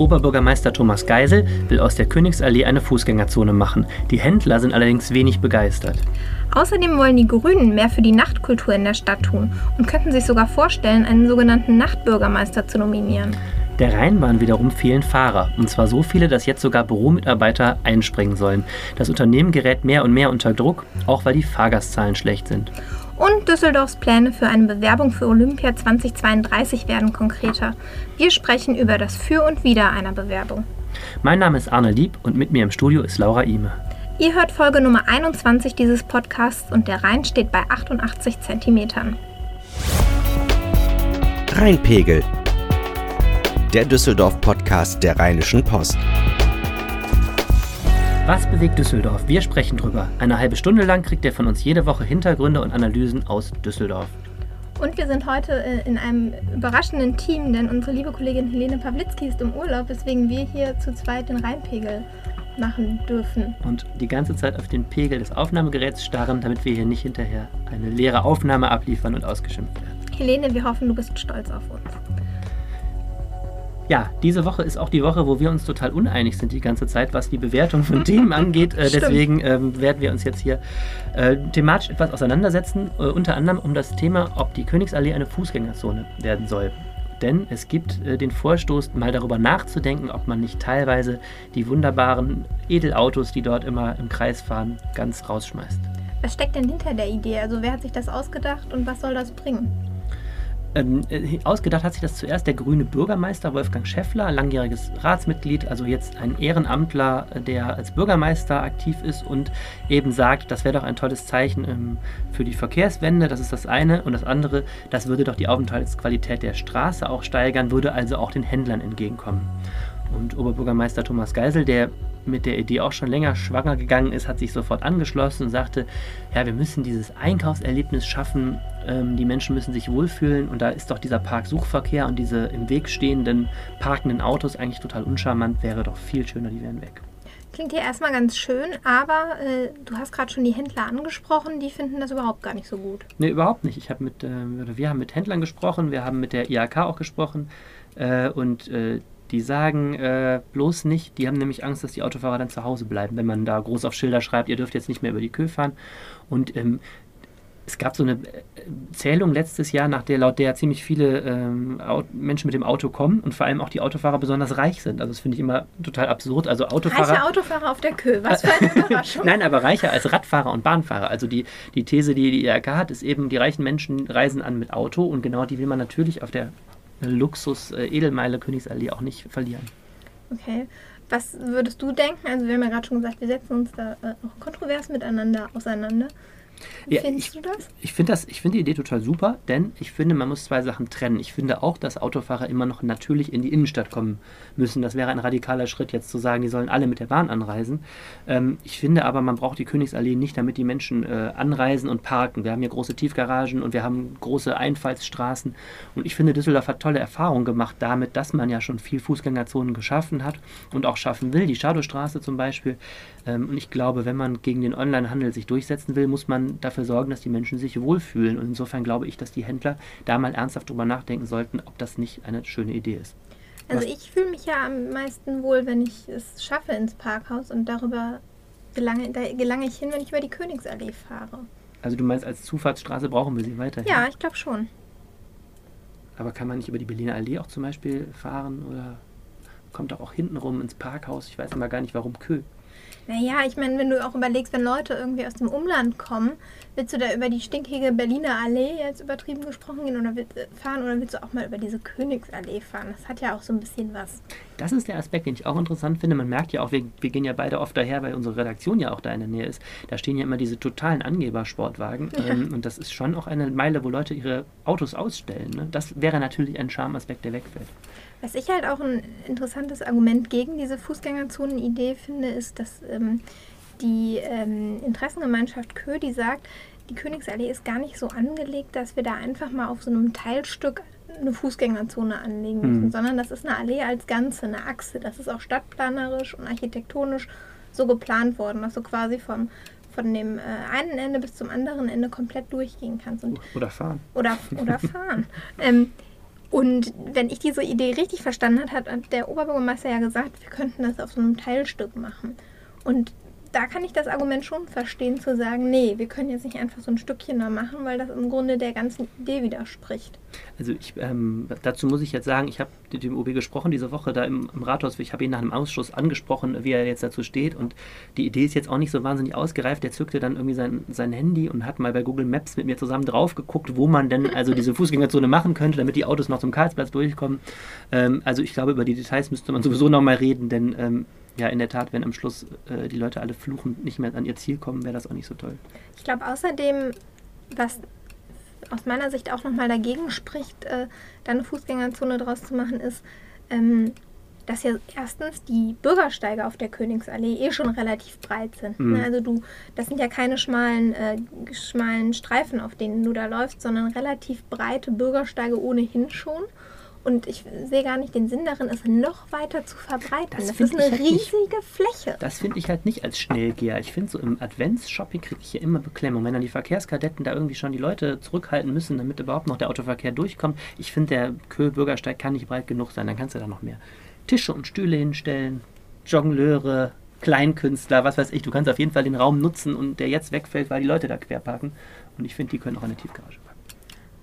Oberbürgermeister Thomas Geisel will aus der Königsallee eine Fußgängerzone machen. Die Händler sind allerdings wenig begeistert. Außerdem wollen die Grünen mehr für die Nachtkultur in der Stadt tun und könnten sich sogar vorstellen, einen sogenannten Nachtbürgermeister zu nominieren. Der Rheinbahn wiederum fehlen Fahrer. Und zwar so viele, dass jetzt sogar Büromitarbeiter einspringen sollen. Das Unternehmen gerät mehr und mehr unter Druck, auch weil die Fahrgastzahlen schlecht sind. Und Düsseldorfs Pläne für eine Bewerbung für Olympia 2032 werden konkreter. Wir sprechen über das Für und Wider einer Bewerbung. Mein Name ist Arne Lieb und mit mir im Studio ist Laura Ime. Ihr hört Folge Nummer 21 dieses Podcasts und der Rhein steht bei 88 Zentimetern. Rheinpegel. Der Düsseldorf-Podcast der Rheinischen Post. Was bewegt Düsseldorf? Wir sprechen drüber. Eine halbe Stunde lang kriegt ihr von uns jede Woche Hintergründe und Analysen aus Düsseldorf. Und wir sind heute äh, in einem überraschenden Team, denn unsere liebe Kollegin Helene Pawlitzki ist im Urlaub, weswegen wir hier zu zweit den Rheinpegel machen dürfen. Und die ganze Zeit auf den Pegel des Aufnahmegeräts starren, damit wir hier nicht hinterher eine leere Aufnahme abliefern und ausgeschimpft werden. Helene, wir hoffen, du bist stolz auf uns. Ja, diese Woche ist auch die Woche, wo wir uns total uneinig sind die ganze Zeit, was die Bewertung von Themen angeht. Äh, deswegen ähm, werden wir uns jetzt hier äh, thematisch etwas auseinandersetzen, äh, unter anderem um das Thema, ob die Königsallee eine Fußgängerzone werden soll. Denn es gibt äh, den Vorstoß, mal darüber nachzudenken, ob man nicht teilweise die wunderbaren Edelautos, die dort immer im Kreis fahren, ganz rausschmeißt. Was steckt denn hinter der Idee? Also wer hat sich das ausgedacht und was soll das bringen? Ähm, äh, ausgedacht hat sich das zuerst der grüne Bürgermeister Wolfgang Schäffler, langjähriges Ratsmitglied, also jetzt ein Ehrenamtler, äh, der als Bürgermeister aktiv ist und eben sagt, das wäre doch ein tolles Zeichen ähm, für die Verkehrswende, das ist das eine. Und das andere, das würde doch die Aufenthaltsqualität der Straße auch steigern, würde also auch den Händlern entgegenkommen. Und Oberbürgermeister Thomas Geisel, der mit der Idee auch schon länger schwanger gegangen ist, hat sich sofort angeschlossen und sagte, ja, wir müssen dieses Einkaufserlebnis schaffen, ähm, die Menschen müssen sich wohlfühlen und da ist doch dieser Parksuchverkehr und diese im Weg stehenden parkenden Autos eigentlich total uncharmant, wäre doch viel schöner, die wären weg. Klingt hier erstmal ganz schön, aber äh, du hast gerade schon die Händler angesprochen, die finden das überhaupt gar nicht so gut. Nee, überhaupt nicht. Ich habe mit, äh, wir haben mit Händlern gesprochen, wir haben mit der IHK auch gesprochen äh, und äh, die sagen äh, bloß nicht, die haben nämlich Angst, dass die Autofahrer dann zu Hause bleiben, wenn man da groß auf Schilder schreibt, ihr dürft jetzt nicht mehr über die Kö fahren. Und ähm, es gab so eine äh, Zählung letztes Jahr, nach der laut der ziemlich viele ähm, Menschen mit dem Auto kommen und vor allem auch die Autofahrer besonders reich sind. Also das finde ich immer total absurd. Also Autofahrer, Reiche Autofahrer auf der Kö, was für eine Überraschung. Nein, aber reicher als Radfahrer und Bahnfahrer. Also die, die These, die die IRK hat, ist eben, die reichen Menschen reisen an mit Auto und genau die will man natürlich auf der Luxus-Edelmeile äh, Königsallee auch nicht verlieren. Okay. Was würdest du denken? Also wir haben ja gerade schon gesagt, wir setzen uns da äh, auch kontrovers miteinander auseinander. Wie ja, findest ich, du das? Ich finde das, die Idee total super, denn ich finde, man muss zwei Sachen trennen. Ich finde auch, dass Autofahrer immer noch natürlich in die Innenstadt kommen müssen. Das wäre ein radikaler Schritt, jetzt zu sagen, die sollen alle mit der Bahn anreisen. Ähm, ich finde aber, man braucht die Königsallee nicht, damit die Menschen äh, anreisen und parken. Wir haben hier große Tiefgaragen und wir haben große Einfallsstraßen. Und ich finde, Düsseldorf hat tolle Erfahrungen gemacht damit, dass man ja schon viel Fußgängerzonen geschaffen hat und auch schaffen will. Die Shadowstraße zum Beispiel. Ähm, und ich glaube, wenn man gegen den Onlinehandel sich durchsetzen will, muss man dafür sorgen, dass die Menschen sich wohlfühlen. Und insofern glaube ich, dass die Händler da mal ernsthaft drüber nachdenken sollten, ob das nicht eine schöne Idee ist. Also Was? ich fühle mich ja am meisten wohl, wenn ich es schaffe ins Parkhaus und darüber gelange, da gelange ich hin, wenn ich über die Königsallee fahre. Also du meinst, als Zufahrtsstraße brauchen wir sie weiterhin? Ja, ich glaube schon. Aber kann man nicht über die Berliner Allee auch zum Beispiel fahren oder kommt auch hinten rum ins Parkhaus? Ich weiß immer gar nicht, warum Kö. Naja, ich meine, wenn du auch überlegst, wenn Leute irgendwie aus dem Umland kommen, willst du da über die stinkige Berliner Allee jetzt übertrieben gesprochen gehen oder willst, fahren oder willst du auch mal über diese Königsallee fahren? Das hat ja auch so ein bisschen was. Das ist der Aspekt, den ich auch interessant finde. Man merkt ja auch, wir, wir gehen ja beide oft daher, weil unsere Redaktion ja auch da in der Nähe ist. Da stehen ja immer diese totalen Angebersportwagen. Ja. Ähm, und das ist schon auch eine Meile, wo Leute ihre Autos ausstellen. Ne? Das wäre natürlich ein Charmaspekt, der wegfällt. Was ich halt auch ein interessantes Argument gegen diese Fußgängerzonen-Idee finde, ist, dass ähm, die ähm, Interessengemeinschaft Kö, die sagt, die Königsallee ist gar nicht so angelegt, dass wir da einfach mal auf so einem Teilstück eine Fußgängerzone anlegen müssen, mhm. sondern das ist eine Allee als Ganze, eine Achse. Das ist auch stadtplanerisch und architektonisch so geplant worden, dass du quasi vom, von dem äh, einen Ende bis zum anderen Ende komplett durchgehen kannst. Und oder fahren. Oder, oder fahren. ähm, Und wenn ich diese Idee richtig verstanden habe, hat der Oberbürgermeister ja gesagt, wir könnten das auf so einem Teilstück machen. Und da kann ich das Argument schon verstehen, zu sagen, nee, wir können jetzt nicht einfach so ein Stückchen da machen, weil das im Grunde der ganzen Idee widerspricht. Also ich, ähm, dazu muss ich jetzt sagen, ich habe mit dem OB gesprochen diese Woche da im, im Rathaus, ich habe ihn nach einem Ausschuss angesprochen, wie er jetzt dazu steht und die Idee ist jetzt auch nicht so wahnsinnig ausgereift. Er zückte dann irgendwie sein, sein Handy und hat mal bei Google Maps mit mir zusammen drauf geguckt, wo man denn also diese Fußgängerzone machen könnte, damit die Autos noch zum Karlsplatz durchkommen. Ähm, also ich glaube, über die Details müsste man sowieso noch mal reden, denn ähm, ja, in der Tat, wenn am Schluss äh, die Leute alle fluchend nicht mehr an ihr Ziel kommen, wäre das auch nicht so toll. Ich glaube außerdem, was aus meiner Sicht auch nochmal dagegen spricht, äh, da eine Fußgängerzone draus zu machen, ist, ähm, dass ja erstens die Bürgersteige auf der Königsallee eh schon relativ breit sind. Mhm. Ne? Also du, das sind ja keine schmalen, äh, schmalen Streifen, auf denen du da läufst, sondern relativ breite Bürgersteige ohnehin schon. Und ich sehe gar nicht den Sinn darin, es noch weiter zu verbreiten. Das, das ist eine halt riesige nicht, Fläche. Das finde ich halt nicht als Schnellgeher. Ich finde so im Advents-Shopping kriege ich ja immer Beklemmung. Wenn dann die Verkehrskadetten da irgendwie schon die Leute zurückhalten müssen, damit überhaupt noch der Autoverkehr durchkommt. Ich finde, der Köhl-Bürgersteig kann nicht breit genug sein. Dann kannst du da noch mehr Tische und Stühle hinstellen, Jongleure, Kleinkünstler, was weiß ich. Du kannst auf jeden Fall den Raum nutzen und der jetzt wegfällt, weil die Leute da quer parken. Und ich finde, die können auch eine Tiefgarage parken.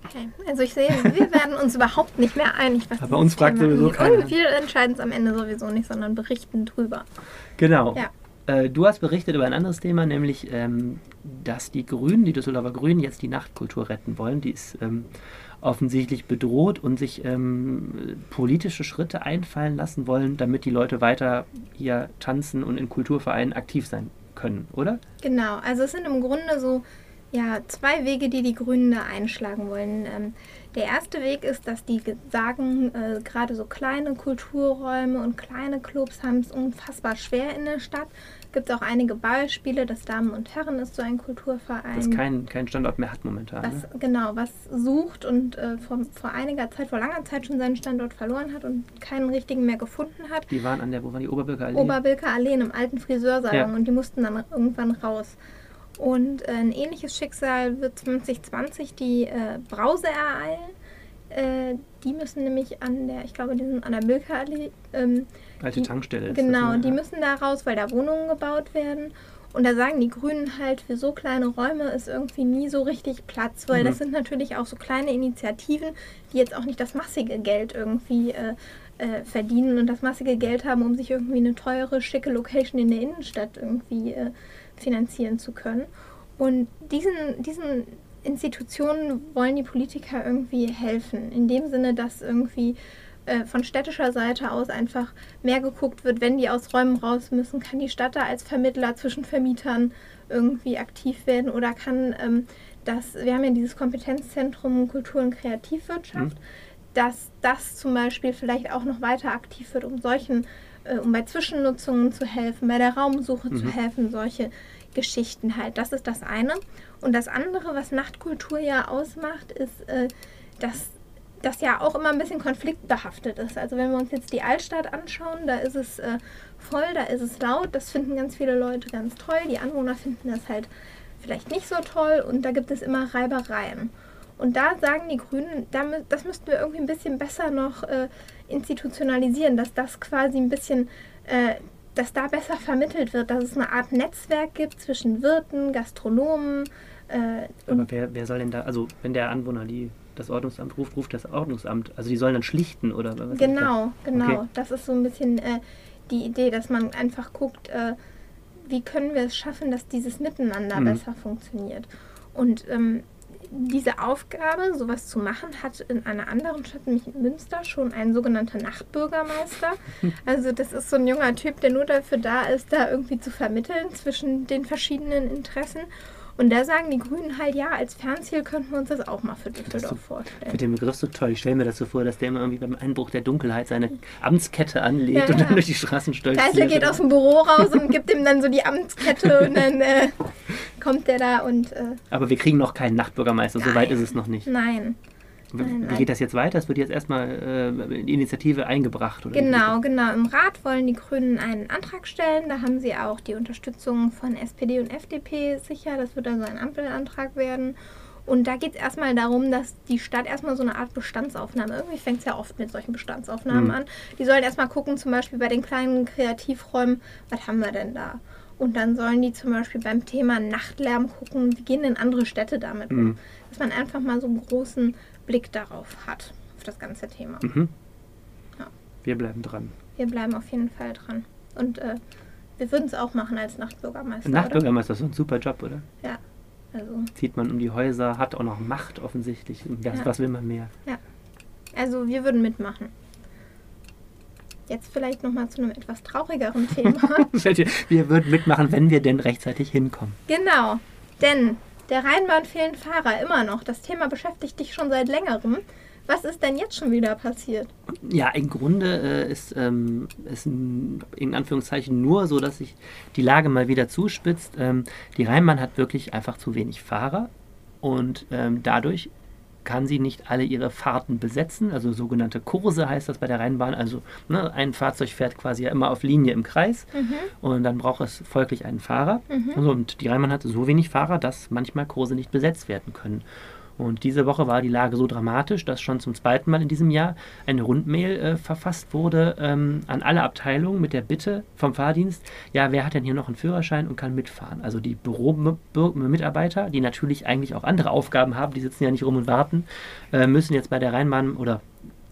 Okay, also ich sehe, wir werden uns überhaupt nicht mehr einig, was Aber uns fragt Thema sowieso keiner. Und wir entscheiden es am Ende sowieso nicht, sondern berichten drüber. Genau. Ja. Äh, du hast berichtet über ein anderes Thema, nämlich, ähm, dass die Grünen, die Düsseldorfer Grünen, jetzt die Nachtkultur retten wollen. Die ist ähm, offensichtlich bedroht und sich ähm, politische Schritte einfallen lassen wollen, damit die Leute weiter hier tanzen und in Kulturvereinen aktiv sein können, oder? Genau, also es sind im Grunde so ja, zwei Wege, die die Grünen da einschlagen wollen. Ähm, der erste Weg ist, dass die sagen, äh, gerade so kleine Kulturräume und kleine Clubs haben es unfassbar schwer in der Stadt. Gibt auch einige Beispiele, das Damen und Herren ist so ein Kulturverein. Das keinen kein Standort mehr hat momentan. Was, ne? Genau, was sucht und äh, vor, vor einiger Zeit, vor langer Zeit schon seinen Standort verloren hat und keinen richtigen mehr gefunden hat. Die waren an der, wo waren die Oberbilker Allee? Oberbilker Allee, im alten Friseursalon ja. und die mussten dann irgendwann raus. Und äh, ein ähnliches Schicksal wird 2020 die äh, Brause ereilen. Äh, die müssen nämlich an der, ich glaube, die sind an der Milka-Allee. Ähm, Alte Tankstelle. Genau, das, die müssen da raus, weil da Wohnungen gebaut werden. Und da sagen die Grünen halt, für so kleine Räume ist irgendwie nie so richtig Platz, weil mhm. das sind natürlich auch so kleine Initiativen, die jetzt auch nicht das massige Geld irgendwie äh, äh, verdienen und das massige Geld haben, um sich irgendwie eine teure, schicke Location in der Innenstadt irgendwie äh, finanzieren zu können. Und diesen, diesen Institutionen wollen die Politiker irgendwie helfen, in dem Sinne, dass irgendwie äh, von städtischer Seite aus einfach mehr geguckt wird, wenn die aus Räumen raus müssen, kann die Stadt da als Vermittler zwischen Vermietern irgendwie aktiv werden oder kann ähm, das, wir haben ja dieses Kompetenzzentrum Kultur und Kreativwirtschaft, mhm. dass das zum Beispiel vielleicht auch noch weiter aktiv wird, um solchen äh, um bei Zwischennutzungen zu helfen, bei der Raumsuche mhm. zu helfen, solche Geschichten halt. Das ist das eine. Und das andere, was Nachtkultur ja ausmacht, ist, äh, dass das ja auch immer ein bisschen konfliktbehaftet ist. Also wenn wir uns jetzt die Altstadt anschauen, da ist es äh, voll, da ist es laut, das finden ganz viele Leute ganz toll, die Anwohner finden das halt vielleicht nicht so toll und da gibt es immer Reibereien. Und da sagen die Grünen, das müssten wir irgendwie ein bisschen besser noch äh, institutionalisieren, dass das quasi ein bisschen, äh, dass da besser vermittelt wird, dass es eine Art Netzwerk gibt zwischen Wirten, Gastronomen. Äh, Aber wer, wer soll denn da, also wenn der Anwohner die das Ordnungsamt ruft, ruft das Ordnungsamt. Also die sollen dann schlichten oder was? Genau, genau. Okay. Das ist so ein bisschen äh, die Idee, dass man einfach guckt, äh, wie können wir es schaffen, dass dieses Miteinander mhm. besser funktioniert. Und ähm, diese Aufgabe, sowas zu machen, hat in einer anderen Stadt, nämlich in Münster, schon ein sogenannter Nachtbürgermeister. Also das ist so ein junger Typ, der nur dafür da ist, da irgendwie zu vermitteln zwischen den verschiedenen Interessen. Und da sagen die Grünen halt, ja, als Fernziel könnten wir uns das auch mal für Düsseldorf so, vorstellen. Ich finde den Begriff so toll. Ich stelle mir das so vor, dass der immer irgendwie beim Einbruch der Dunkelheit seine Amtskette anlegt ja, und dann durch die Straßen stolziert. Geisel geht aus dem Büro raus und gibt ihm dann so die Amtskette und dann äh, kommt der da und... Äh, Aber wir kriegen noch keinen Nachtbürgermeister, so weit ist es noch nicht. Nein. Wie geht das jetzt weiter? Es wird jetzt erstmal äh, die Initiative eingebracht, oder? Genau, genau. Im Rat wollen die Grünen einen Antrag stellen. Da haben sie auch die Unterstützung von SPD und FDP sicher. Das wird also ein Ampelantrag werden. Und da geht es erstmal darum, dass die Stadt erstmal so eine Art Bestandsaufnahme, irgendwie fängt es ja oft mit solchen Bestandsaufnahmen Mhm. an. Die sollen erstmal gucken, zum Beispiel bei den kleinen Kreativräumen, was haben wir denn da? Und dann sollen die zum Beispiel beim Thema Nachtlärm gucken, wie gehen denn andere Städte damit um? Mhm. Dass man einfach mal so einen großen Blick darauf hat, auf das ganze Thema. Mhm. Ja. Wir bleiben dran. Wir bleiben auf jeden Fall dran. Und äh, wir würden es auch machen als Nachtbürgermeister. Nachtbürgermeister ist so ein super Job, oder? Ja. Also, Zieht man um die Häuser, hat auch noch Macht offensichtlich. Das, Ja. Was will man mehr? also wir würden mitmachen. Jetzt vielleicht nochmal zu einem etwas traurigeren Thema. wir würden mitmachen, wenn wir denn rechtzeitig hinkommen. genau. Denn der Rheinbahn fehlen Fahrer immer noch. Das Thema beschäftigt dich schon seit längerem. Was ist denn jetzt schon wieder passiert? Ja, im Grunde äh, ist ähm, es n- in Anführungszeichen nur so, dass sich die Lage mal wieder zuspitzt. Ähm, die Rheinbahn hat wirklich einfach zu wenig Fahrer und ähm, dadurch kann sie nicht alle ihre Fahrten besetzen, also sogenannte Kurse heißt das bei der Rheinbahn. Also ne, ein Fahrzeug fährt quasi ja immer auf Linie im Kreis und dann braucht es folglich einen Fahrer. Also, und die Rheinbahn hat so wenig Fahrer, dass manchmal Kurse nicht besetzt werden können. Und diese Woche war die Lage so dramatisch, dass schon zum zweiten Mal in diesem Jahr eine Rundmail äh, verfasst wurde ähm, an alle Abteilungen mit der Bitte vom Fahrdienst, ja, wer hat denn hier noch einen Führerschein und kann mitfahren? Also die Büromitarbeiter, die natürlich eigentlich auch andere Aufgaben haben, die sitzen ja nicht rum und warten, äh, müssen jetzt bei der Rheinbahn oder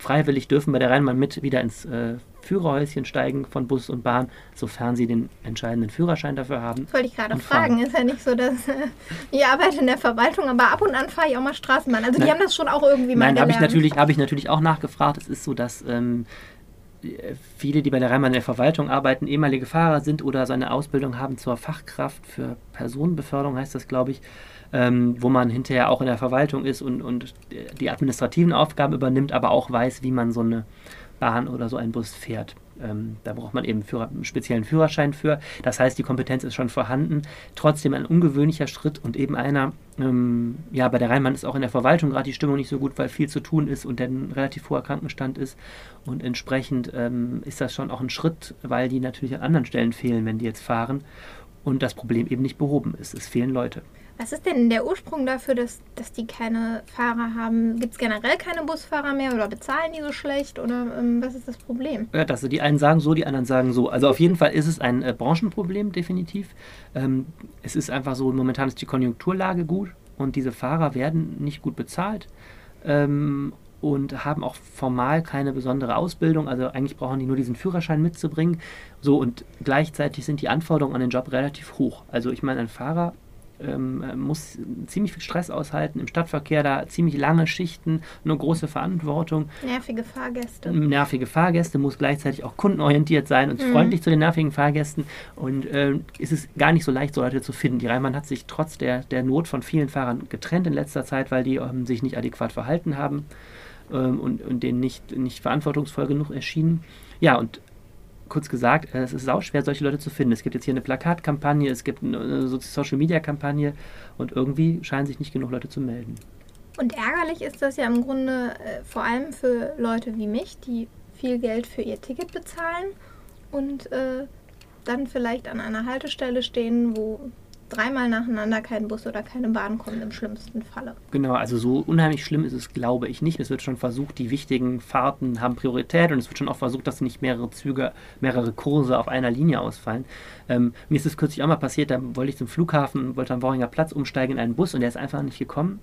freiwillig dürfen bei der Rheinbahn mit wieder ins äh, Führerhäuschen steigen von Bus und Bahn, sofern sie den entscheidenden Führerschein dafür haben. Das wollte ich gerade fragen. Ist ja nicht so, dass äh, ich arbeite in der Verwaltung, aber ab und an fahre ich auch mal Straßenbahn. Also die Nein. haben das schon auch irgendwie mal Nein, habe ich, natürlich- habe ich natürlich auch nachgefragt. Es ist so, dass ähm, viele, die bei der Rheinbahn in der Verwaltung arbeiten, ehemalige Fahrer sind oder so eine Ausbildung haben zur Fachkraft für Personenbeförderung, heißt das, glaube ich, ähm, wo man hinterher auch in der Verwaltung ist und, und die administrativen Aufgaben übernimmt, aber auch weiß, wie man so eine Bahn oder so einen Bus fährt. Ähm, da braucht man eben Führer, einen speziellen Führerschein für. Das heißt, die Kompetenz ist schon vorhanden. Trotzdem ein ungewöhnlicher Schritt und eben einer, ähm, ja, bei der Rheinbahn ist auch in der Verwaltung gerade die Stimmung nicht so gut, weil viel zu tun ist und ein relativ hoher Krankenstand ist. Und entsprechend ähm, ist das schon auch ein Schritt, weil die natürlich an anderen Stellen fehlen, wenn die jetzt fahren. Und das Problem eben nicht behoben ist. Es fehlen Leute. Was ist denn der Ursprung dafür, dass, dass die keine Fahrer haben? Gibt es generell keine Busfahrer mehr oder bezahlen die so schlecht? Oder ähm, was ist das Problem? Ja, dass die einen sagen so, die anderen sagen so. Also auf jeden Fall ist es ein äh, Branchenproblem, definitiv. Ähm, es ist einfach so, momentan ist die Konjunkturlage gut und diese Fahrer werden nicht gut bezahlt ähm, und haben auch formal keine besondere Ausbildung. Also eigentlich brauchen die nur diesen Führerschein mitzubringen. So und gleichzeitig sind die Anforderungen an den Job relativ hoch. Also ich meine, ein Fahrer ähm, muss ziemlich viel Stress aushalten im Stadtverkehr, da ziemlich lange Schichten, eine große Verantwortung Nervige Fahrgäste. nervige Fahrgäste, muss gleichzeitig auch kundenorientiert sein und Mhm. freundlich zu den nervigen Fahrgästen. Und ähm, es ist gar nicht so leicht, so Leute zu finden. Die Rheinbahn hat sich trotz der, der Not von vielen Fahrern getrennt in letzter Zeit, weil die ähm, sich nicht adäquat verhalten haben ähm, und, und denen nicht, nicht verantwortungsvoll genug erschienen. Ja, und kurz gesagt, äh, es ist sauschwer, solche Leute zu finden. Es gibt jetzt hier eine Plakatkampagne, es gibt eine, Social-Media-Kampagne und irgendwie scheinen sich nicht genug Leute zu melden. Und ärgerlich ist das ja im Grunde äh, vor allem für Leute wie mich, die viel Geld für ihr Ticket bezahlen und äh, dann vielleicht an einer Haltestelle stehen, wo dreimal nacheinander kein Bus oder keine Bahn kommt, im schlimmsten Falle. Genau, also so unheimlich schlimm ist es, glaube ich, nicht. Es wird schon versucht, die wichtigen Fahrten haben Priorität und es wird schon auch versucht, dass nicht mehrere Züge, mehrere Kurse auf einer Linie ausfallen. Ähm, mir ist es kürzlich auch mal passiert, da wollte ich zum Flughafen, wollte am Worringer Platz umsteigen in einen Bus und der ist einfach nicht gekommen.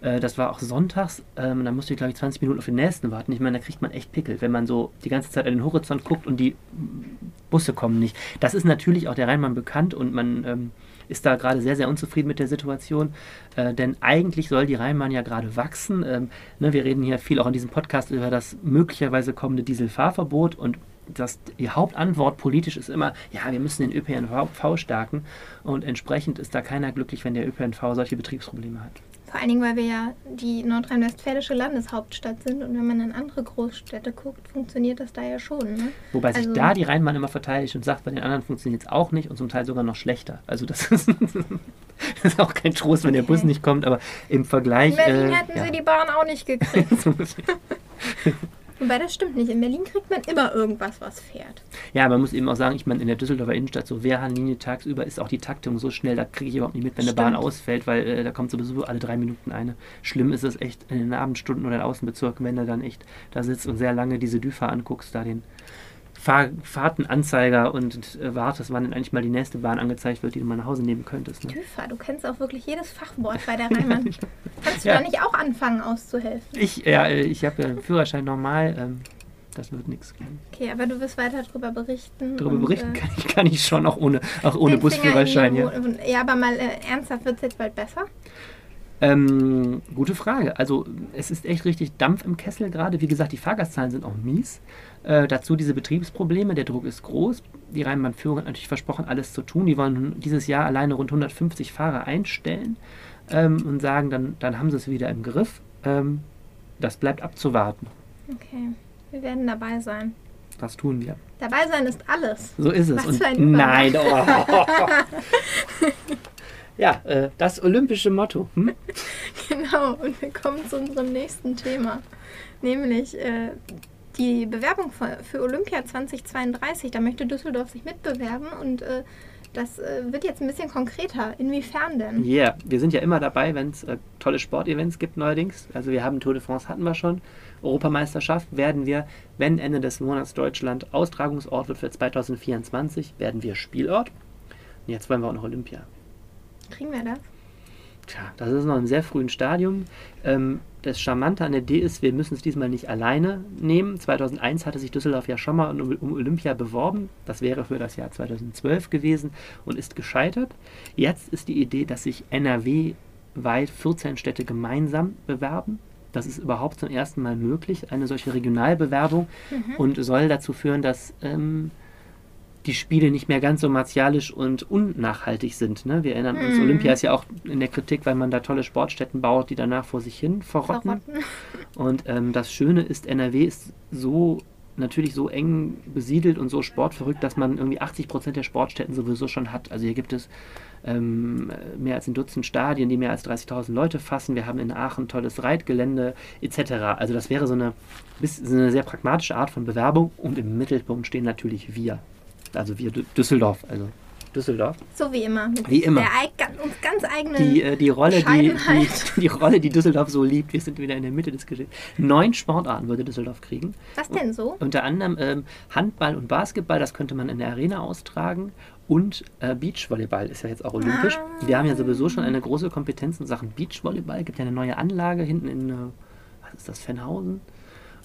Äh, das war auch sonntags, ähm, da musste ich, glaube ich, 20 Minuten auf den nächsten warten. Ich meine, da kriegt man echt Pickel, wenn man so die ganze Zeit an den Horizont guckt und die Busse kommen nicht. Das ist natürlich auch der Rheinbahn bekannt und man ähm, ist da gerade sehr, sehr unzufrieden mit der Situation. Äh, denn eigentlich soll die Rheinbahn ja gerade wachsen. Ähm, ne, wir reden hier viel auch in diesem Podcast über das möglicherweise kommende Dieselfahrverbot und das, die Hauptantwort politisch ist immer, ja, wir müssen den ÖPNV stärken und entsprechend ist da keiner glücklich, wenn der ÖPNV solche Betriebsprobleme hat. Vor allen Dingen, weil wir ja die nordrhein-westfälische Landeshauptstadt sind und wenn man in andere Großstädte guckt, funktioniert das da ja schon. Ne? Wobei sich Also- da die Rheinbahn immer verteidigt und sagt, bei den anderen funktioniert es auch nicht und zum Teil sogar noch schlechter. Also das ist, das ist auch kein Trost, wenn der Bus nicht kommt, aber im Vergleich... In Berlin äh, hätten ja. sie die Bahn auch nicht gekriegt. Wobei das stimmt nicht. In Berlin kriegt man immer irgendwas, was fährt. Ja, man muss eben auch sagen, ich meine, in der Düsseldorfer Innenstadt, so Wehrhahnlinie tagsüber, ist auch die Taktung so schnell, da kriege ich überhaupt nicht mit, wenn Stimmt. eine Bahn ausfällt, weil äh, da kommt sowieso alle drei Minuten eine. Schlimm ist es echt in den Abendstunden oder in Außenbezirken, wenn du dann echt da sitzt und sehr lange diese Düfer anguckst, da den Fahr Fahrtenanzeiger und äh, wartest, wann denn eigentlich mal die nächste Bahn angezeigt wird, die du mal nach Hause nehmen könntest. Ne? TÜFA, du kennst auch wirklich jedes Fachwort bei der Reimann. Kannst du Ja. da nicht auch anfangen auszuhelfen? Ich, ja, äh, ich habe ja einen Führerschein normal, ähm, das wird nichts. Okay, aber du wirst weiter darüber berichten. Darüber berichten äh, kann ich, kann ich schon, auch ohne, auch ohne Busführerschein. Ja. Ja, aber mal äh, ernsthaft, wird es jetzt bald besser? Ähm, gute Frage. Also es ist echt richtig Dampf im Kessel gerade. Wie gesagt, die Fahrgastzahlen sind auch mies. Äh, dazu diese Betriebsprobleme, der Druck ist groß. Die Rheinbahn-Führung hat natürlich versprochen, alles zu tun. Die wollen dieses Jahr alleine rund 150 Fahrer einstellen ähm, und sagen, dann, dann haben sie es wieder im Griff. Ähm, das bleibt abzuwarten. Okay, wir werden dabei sein. Das tun wir. Dabei sein ist alles. So ist es. Was für ein nein, oh. Ja, äh, das olympische Motto. Hm? Genau, und wir kommen zu unserem nächsten Thema, nämlich äh, die Bewerbung für, für Olympia 2032. Da möchte Düsseldorf sich mitbewerben und äh, das äh, wird jetzt ein bisschen konkreter. Inwiefern denn? Ja, yeah. wir sind ja immer dabei, wenn es äh, tolle Sportevents gibt neuerdings. Also wir haben Tour de France hatten wir schon. Europameisterschaft werden wir, wenn Ende des Monats Deutschland Austragungsort wird für 2024, werden wir Spielort. Und jetzt wollen wir auch noch Olympia. Kriegen wir das? Tja, das ist noch im sehr frühen Stadium. Ähm, das Charmante an der Idee ist, wir müssen es diesmal nicht alleine nehmen. 2001 hatte sich Düsseldorf ja schon mal um, um Olympia beworben. Das wäre für das Jahr 2012 gewesen und ist gescheitert. Jetzt ist die Idee, dass sich NRW-weit 14 Städte gemeinsam bewerben. Das ist überhaupt zum ersten Mal möglich, eine solche Regionalbewerbung und soll dazu führen, dass ähm, die Spiele nicht mehr ganz so martialisch und unnachhaltig sind. Ne? Wir erinnern uns, Mhm. Olympia ist ja auch in der Kritik, weil man da tolle Sportstätten baut, die danach vor sich hin verrotten. Verrotten. Und ähm, das Schöne ist, NRW ist so natürlich so eng besiedelt und so sportverrückt, dass man irgendwie 80 Prozent der Sportstätten sowieso schon hat. Also hier gibt es ähm, mehr als ein Dutzend Stadien, die mehr als 30.000 Leute fassen. Wir haben in Aachen tolles Reitgelände etc. Also das wäre so eine, so eine sehr pragmatische Art von Bewerbung und im Mittelpunkt stehen natürlich wir. Also wir Dü- Düsseldorf, also Düsseldorf. So wie immer. Mit Wie immer. Der uns ganz eigenen. Die, äh, die, Rolle, die, die, die Rolle, die Düsseldorf so liebt, wir sind wieder in der Mitte des Geschehens. Neun Sportarten würde Düsseldorf kriegen. Was denn so? Unter anderem ähm, Handball und Basketball, das könnte man in der Arena austragen. Und äh, Beachvolleyball ist ja jetzt auch olympisch. Ah. Wir haben ja sowieso schon eine große Kompetenz in Sachen Beachvolleyball. Gibt ja eine neue Anlage hinten in, äh, was ist das, Fennhausen?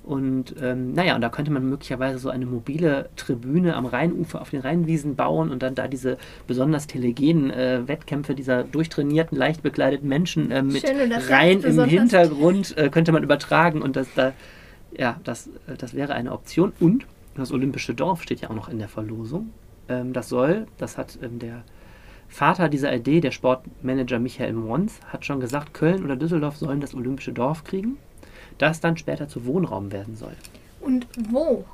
Und ähm, naja, und da könnte man möglicherweise so eine mobile Tribüne am Rheinufer auf den Rheinwiesen bauen und dann da diese besonders telegenen äh, Wettkämpfe dieser durchtrainierten, leicht bekleideten Menschen äh, mit Schön, rein im Hintergrund äh, könnte man übertragen und das da, ja, das, äh, das wäre eine Option. Und das Olympische Dorf steht ja auch noch in der Verlosung. Ähm, das soll, das hat ähm, der Vater dieser Idee, der Sportmanager Michael Mons, hat schon gesagt, Köln oder Düsseldorf sollen das Olympische Dorf kriegen, das dann später zu Wohnraum werden soll. Und wo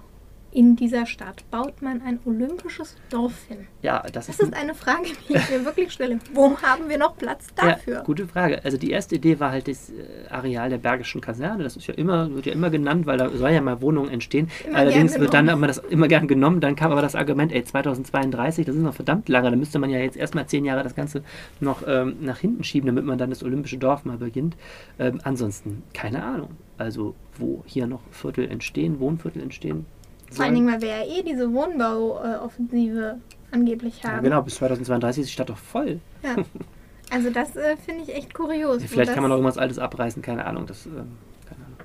in dieser Stadt baut man ein olympisches Dorf hin? Ja, das, Das ist eine Frage, die ich mir wirklich stelle. Wo haben wir noch Platz dafür? Ja, gute Frage. Also die erste Idee war halt das äh, Areal der Bergischen Kaserne. Das ist ja immer, wird ja immer genannt, weil da soll ja mal Wohnungen entstehen. Immer Allerdings wird dann immer das immer gern genommen. Dann kam aber das Argument, ey, 2032, das ist noch verdammt lange. Da müsste man ja jetzt erstmal zehn Jahre das Ganze noch ähm, nach hinten schieben, damit man dann das Olympische Dorf mal beginnt. Ähm, ansonsten keine Ahnung. Also wo hier noch Viertel entstehen, Wohnviertel entstehen. Vor allen Dingen, weil wir ja eh diese Wohnbauoffensive angeblich ja, haben. genau, bis 2032 ist die Stadt doch voll. Ja. Also das äh, finde ich echt kurios. wo Vielleicht kann man noch irgendwas Altes abreißen, keine Ahnung. Das, ähm, keine Ahnung.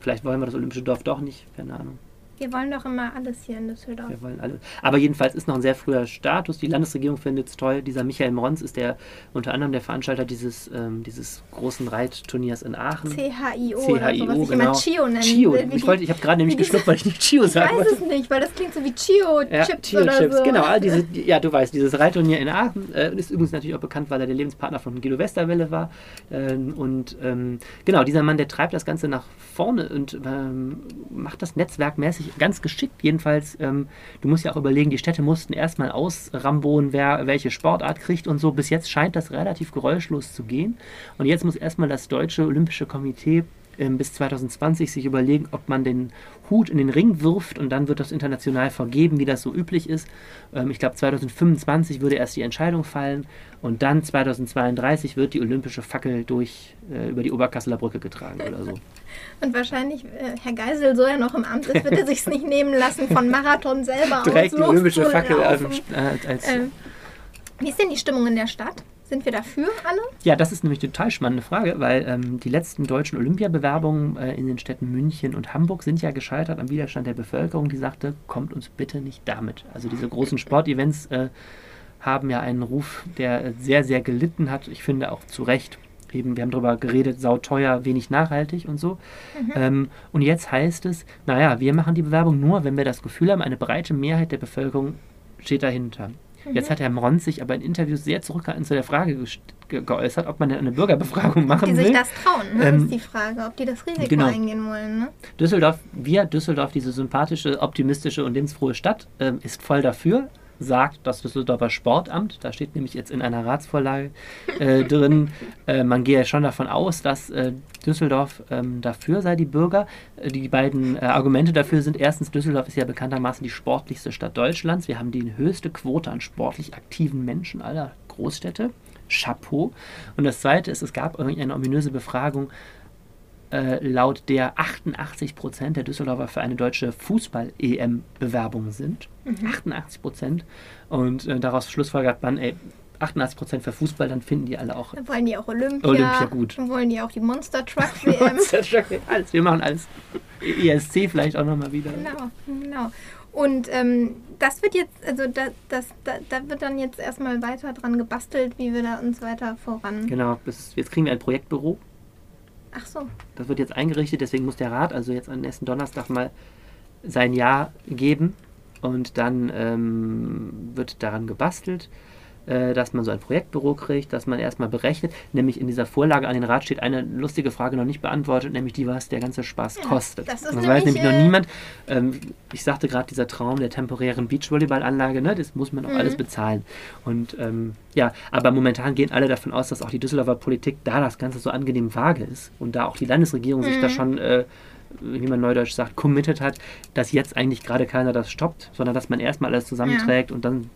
Vielleicht wollen wir das Olympische Dorf doch nicht, keine Ahnung. Wir wollen doch immer alles hier in Düsseldorf. Wir wollen alle. Aber jedenfalls ist noch ein sehr früher Status. Die Landesregierung findet es toll. Dieser Michael Mons ist der unter anderem der Veranstalter dieses, ähm, dieses großen Reitturniers in Aachen. CHIO, oder CHIO, so, was ich genau. immer Chio nennen Chio. will. Ich, wollte, ich habe gerade nämlich geschluckt, weil ich nicht Chio ich sagen weiß wollte. es nicht, weil das klingt so wie Chio-Chips Ja, Chio oder Chips, so. genau. All diese, ja, du weißt, dieses Reitturnier in Aachen äh, ist übrigens natürlich auch bekannt, weil er der Lebenspartner von Guido Westerwelle war. Ähm, und ähm, genau, dieser Mann, der treibt das Ganze nach vorne und ähm, macht das netzwerkmäßig ganz geschickt. Jedenfalls, ähm, du musst ja auch überlegen, die Städte mussten erstmal ausrambonen, wer welche Sportart kriegt und so. Bis jetzt scheint das relativ geräuschlos zu gehen. Und jetzt muss erstmal das Deutsche Olympische Komitee ähm, bis 2020 sich überlegen, ob man den Hut in den Ring wirft und dann wird das international vergeben, wie das so üblich ist. Ähm, ich glaube, 2025 würde erst die Entscheidung fallen und dann 2032 wird die olympische Fackel durch äh, über die Oberkasseler Brücke getragen oder so. Und wahrscheinlich, äh, Herr Geisel, so er noch im Amt ist, wird er sich nicht nehmen lassen, von Marathon selber Direkt aus die olympische Fackel als, als Ähm, wie ist denn die Stimmung in der Stadt? Sind wir dafür alle? Ja, das ist nämlich eine total spannende Frage, weil ähm, die letzten deutschen Olympiabewerbungen äh, in den Städten München und Hamburg sind ja gescheitert am Widerstand der Bevölkerung, die sagte, kommt uns bitte nicht damit. Also diese großen Sportevents äh, haben ja einen Ruf, der sehr, sehr gelitten hat. Ich finde auch zu Recht. Eben, wir haben darüber geredet, sauteuer, wenig nachhaltig und so. Ähm, und jetzt heißt es, naja, wir machen die Bewerbung nur, wenn wir das Gefühl haben, eine breite Mehrheit der Bevölkerung steht dahinter. Jetzt hat Herr Mronz sich aber in Interviews sehr zurückhaltend zu der Frage ge geäußert, ob man denn eine Bürgerbefragung machen Die will. sich das trauen, ne? Ähm, ist die Frage, ob die das Risiko genau. eingehen wollen. Ne? Düsseldorf, wir, Düsseldorf, diese sympathische, optimistische und lebensfrohe Stadt, ähm, ist voll dafür, sagt das Düsseldorfer Sportamt. Da steht nämlich jetzt in einer Ratsvorlage äh, drin, äh, man gehe schon davon aus, dass äh, Düsseldorf ähm, dafür sei, die Bürger. Äh, die beiden äh, Argumente dafür sind, erstens, Düsseldorf ist ja bekanntermaßen die sportlichste Stadt Deutschlands. Wir haben die höchste Quote an sportlich aktiven Menschen aller Großstädte. Chapeau. Und das Zweite ist, es gab irgendeine ominöse Befragung, äh, laut der 88 Prozent der Düsseldorfer für eine deutsche Fußball-EM-Bewerbung sind. 88 Prozent. Und äh, daraus schlussfolgert man, ey, 88 Prozent für Fußball, dann finden die alle auch Dann wollen die auch Olympia. Olympia gut. Dann wollen die auch die Monster Truck WM. alles. Wir machen alles. ESC vielleicht auch nochmal wieder. genau, genau. Und ähm, das wird jetzt, also da, das, da, da wird dann jetzt erstmal weiter dran gebastelt, wie wir da uns weiter voran. Genau, bis, jetzt kriegen wir ein Projektbüro. Ach so. Das wird jetzt eingerichtet, deswegen muss der Rat also jetzt am nächsten Donnerstag mal sein Ja geben und dann ähm, wird daran gebastelt, dass man so ein Projektbüro kriegt, dass man erstmal berechnet. Nämlich in dieser Vorlage an den Rat steht eine lustige Frage noch nicht beantwortet, nämlich die, was der ganze Spaß kostet. das ist weiß nämlich, noch äh, niemand. Ähm, ich sagte gerade, dieser Traum der temporären Beachvolleyballanlage, ne, das muss man auch Mhm. alles bezahlen. Und ähm, ja, aber momentan gehen alle davon aus, dass auch die Düsseldorfer Politik, da das Ganze so angenehm vage ist und da auch die Landesregierung sich da Mhm. schon, äh, wie man neudeutsch sagt, committed hat, dass jetzt eigentlich gerade keiner das stoppt, sondern dass man erstmal alles zusammenträgt und dann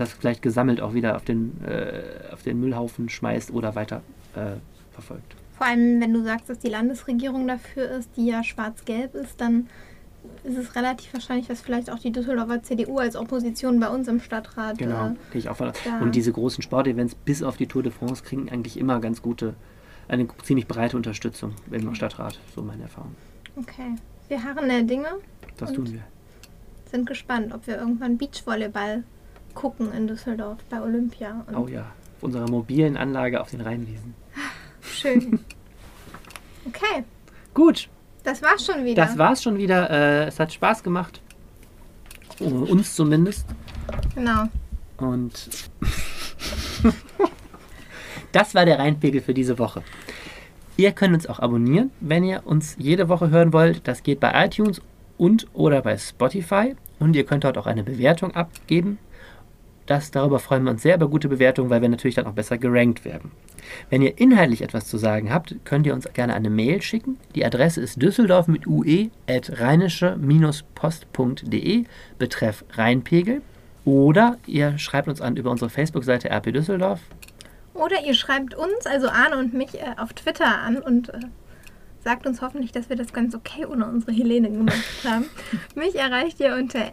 das vielleicht gesammelt auch wieder auf den, äh, auf den Müllhaufen schmeißt oder weiter äh, verfolgt. Vor allem, wenn du sagst, dass die Landesregierung dafür ist, die ja schwarz-gelb ist, dann ist es relativ wahrscheinlich, dass vielleicht auch die Düsseldorfer CDU als Opposition bei uns im Stadtrat. Genau, Äh, gehe ich auch von Und diese großen Sportevents bis auf die Tour de France kriegen eigentlich immer ganz gute, eine ziemlich breite Unterstützung im Stadtrat, so meine Erfahrung. okay. Wir harren der Dinge, Das tun wir. sind gespannt, ob wir irgendwann Beachvolleyball gucken in Düsseldorf bei Olympia. Und Oh ja, auf unserer mobilen Anlage auf den Rheinwiesen. Schön. Okay, Gut, das war's schon wieder. das war's schon wieder. Äh, es hat Spaß gemacht. Oh, uns zumindest. Genau. Und das war der Rheinpegel für diese Woche. Ihr könnt uns auch abonnieren, wenn ihr uns jede Woche hören wollt. Das geht bei iTunes und oder bei Spotify. Und ihr könnt dort auch eine Bewertung abgeben. Das, darüber freuen wir uns sehr über gute Bewertungen, weil wir natürlich dann auch besser gerankt werden. Wenn ihr inhaltlich etwas zu sagen habt, könnt ihr uns gerne eine Mail schicken. Die Adresse ist düsseldorf mit ue at rheinische-post.de betreff Rheinpegel. Oder ihr schreibt uns an über unsere Facebook-Seite RP Düsseldorf. Oder ihr schreibt uns, also Arne und mich, äh, auf Twitter an und äh, sagt uns hoffentlich, dass wir das ganz okay ohne unsere Helene gemacht haben. mich erreicht ihr unter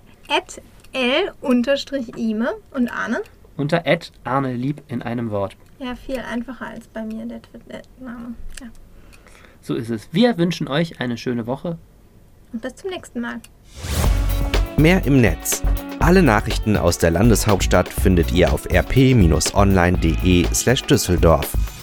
l-ime und Arne. Unter Arne Lieb in einem Wort. Ja, viel einfacher als bei mir der Twitter-Name. Ja. So ist es. Wir wünschen euch eine schöne Woche. Und bis zum nächsten Mal. Mehr im Netz. Alle Nachrichten aus der Landeshauptstadt findet ihr auf rp-online.de/düsseldorf.